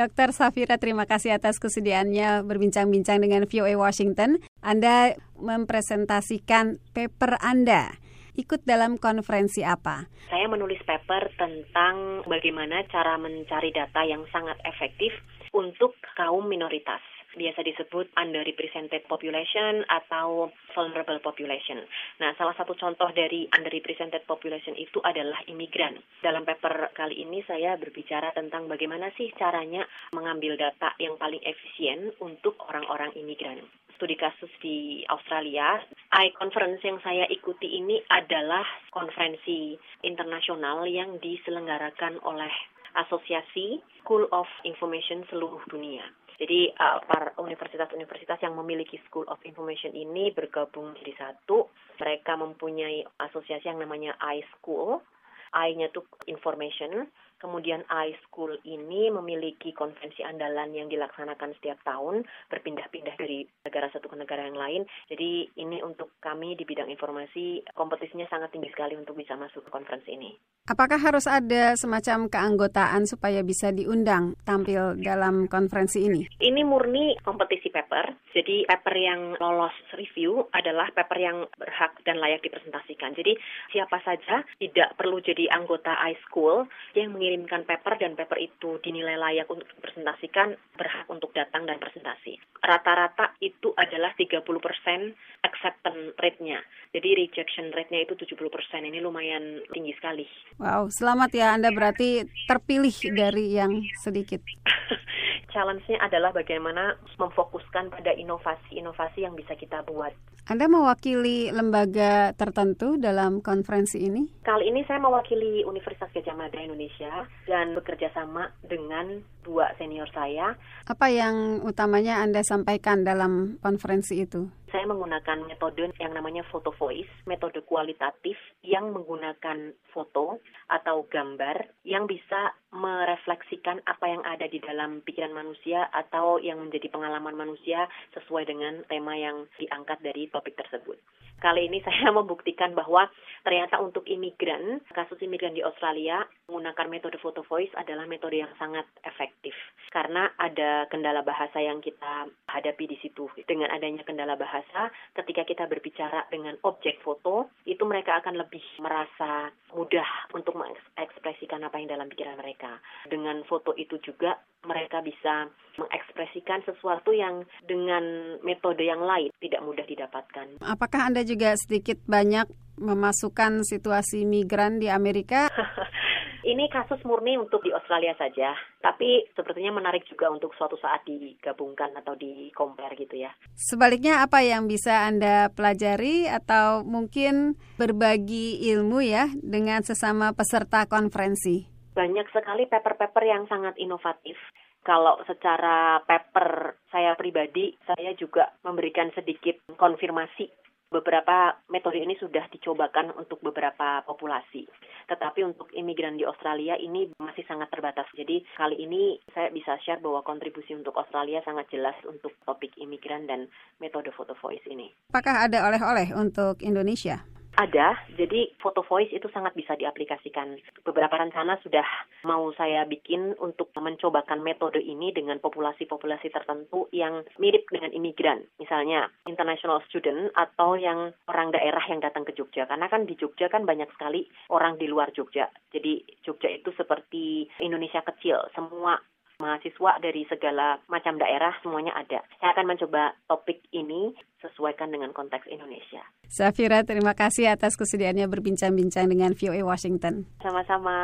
Dr. Safira, terima kasih atas kesediaannya berbincang-bincang dengan VOA Washington. Anda mempresentasikan paper Anda. Ikut dalam konferensi apa? Saya menulis paper tentang bagaimana cara mencari data yang sangat efektif untuk kaum minoritas biasa disebut underrepresented population atau vulnerable population. Nah, salah satu contoh dari underrepresented population itu adalah imigran. Dalam paper kali ini saya berbicara tentang bagaimana sih caranya mengambil data yang paling efisien untuk orang-orang imigran studi kasus di Australia. I conference yang saya ikuti ini adalah konferensi internasional yang diselenggarakan oleh Asosiasi School of Information seluruh dunia. Jadi uh, para universitas-universitas yang memiliki School of Information ini bergabung jadi satu. Mereka mempunyai asosiasi yang namanya iSchool. I-nya itu information, Kemudian iSchool ini memiliki konvensi andalan yang dilaksanakan setiap tahun, berpindah-pindah dari negara satu ke negara yang lain. Jadi ini untuk kami di bidang informasi, kompetisinya sangat tinggi sekali untuk bisa masuk ke konferensi ini. Apakah harus ada semacam keanggotaan supaya bisa diundang tampil dalam konferensi ini? Ini murni kompetisi paper. Jadi paper yang lolos review adalah paper yang berhak dan layak dipresentasikan. Jadi siapa saja tidak perlu jadi anggota iSchool yang mengirim mengirimkan paper dan paper itu dinilai layak untuk dipresentasikan, berhak untuk datang dan presentasi. Rata-rata itu adalah 30% acceptance rate-nya. Jadi rejection rate-nya itu 70%. Ini lumayan tinggi sekali. Wow, selamat ya Anda berarti terpilih dari yang sedikit. challenge-nya adalah bagaimana memfokuskan pada inovasi-inovasi yang bisa kita buat. Anda mewakili lembaga tertentu dalam konferensi ini? Kali ini saya mewakili Universitas Gajah Mada Indonesia dan bekerja sama dengan dua senior saya. Apa yang utamanya Anda sampaikan dalam konferensi itu? Saya menggunakan metode yang namanya photo voice, metode kualitatif yang menggunakan foto atau gambar yang bisa merefleksikan apa yang ada di dalam pikiran manusia atau yang menjadi pengalaman manusia sesuai dengan tema yang diangkat dari topik tersebut. Kali ini saya membuktikan bahwa ternyata untuk imigran, kasus imigran di Australia menggunakan metode photo voice adalah metode yang sangat efektif karena ada kendala bahasa yang kita hadapi di situ. Dengan adanya kendala bahasa, ketika kita berbicara dengan objek foto, itu mereka akan lebih merasa mudah untuk mengekspresikan apa yang dalam pikiran mereka. Dengan foto itu juga mereka bisa mengekspresikan sesuatu yang dengan metode yang lain tidak mudah didapatkan. Apakah Anda juga sedikit banyak memasukkan situasi migran di Amerika? Ini kasus murni untuk di Australia saja, tapi sepertinya menarik juga untuk suatu saat digabungkan atau di compare gitu ya. Sebaliknya apa yang bisa Anda pelajari atau mungkin berbagi ilmu ya dengan sesama peserta konferensi? Banyak sekali paper-paper yang sangat inovatif kalau secara paper saya pribadi, saya juga memberikan sedikit konfirmasi beberapa metode ini sudah dicobakan untuk beberapa populasi. Tetapi untuk imigran di Australia ini masih sangat terbatas. Jadi kali ini saya bisa share bahwa kontribusi untuk Australia sangat jelas untuk topik imigran dan metode photo voice ini. Apakah ada oleh-oleh untuk Indonesia? Ada, jadi photo voice itu sangat bisa diaplikasikan. Beberapa rencana sudah mau saya bikin untuk mencobakan metode ini dengan populasi-populasi tertentu yang mirip dengan imigran. Misalnya international student atau yang orang daerah yang datang ke Jogja. Karena kan di Jogja kan banyak sekali orang di luar Jogja. Jadi Jogja itu seperti Indonesia kecil. Semua mahasiswa dari segala macam daerah semuanya ada. Saya akan mencoba topik ini sesuaikan dengan konteks Indonesia. Safira, terima kasih atas kesediaannya berbincang-bincang dengan VOA Washington. Sama-sama.